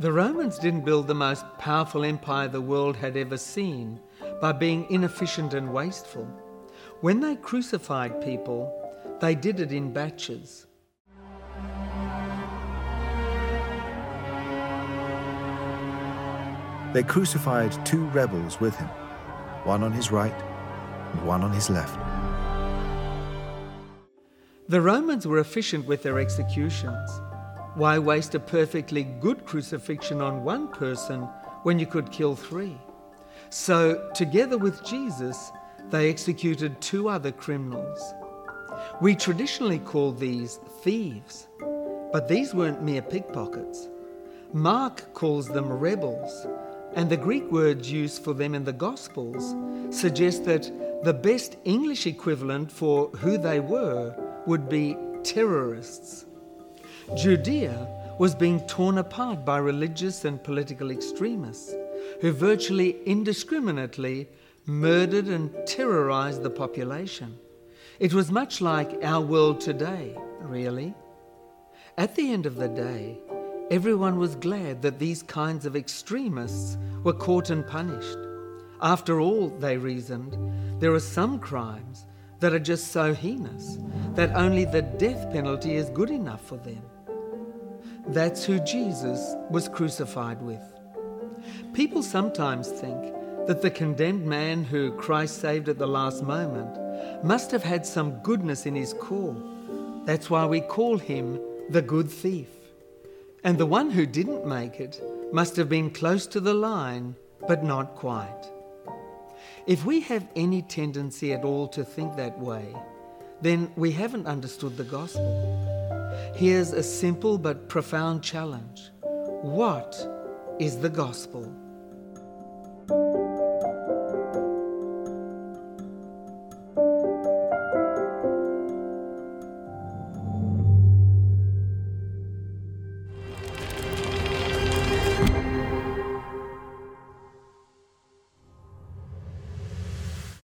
The Romans didn't build the most powerful empire the world had ever seen by being inefficient and wasteful. When they crucified people, they did it in batches. They crucified two rebels with him, one on his right and one on his left. The Romans were efficient with their executions. Why waste a perfectly good crucifixion on one person when you could kill three? So, together with Jesus, they executed two other criminals. We traditionally call these thieves, but these weren't mere pickpockets. Mark calls them rebels and the Greek words used for them in the Gospels suggest that the best English equivalent for who they were would be terrorists. Judea was being torn apart by religious and political extremists who virtually indiscriminately murdered and terrorized the population. It was much like our world today, really. At the end of the day, Everyone was glad that these kinds of extremists were caught and punished. After all, they reasoned, there are some crimes that are just so heinous that only the death penalty is good enough for them. That's who Jesus was crucified with. People sometimes think that the condemned man who Christ saved at the last moment must have had some goodness in his core. That's why we call him the good thief. And the one who didn't make it must have been close to the line, but not quite. If we have any tendency at all to think that way, then we haven't understood the gospel. Here's a simple but profound challenge What is the gospel?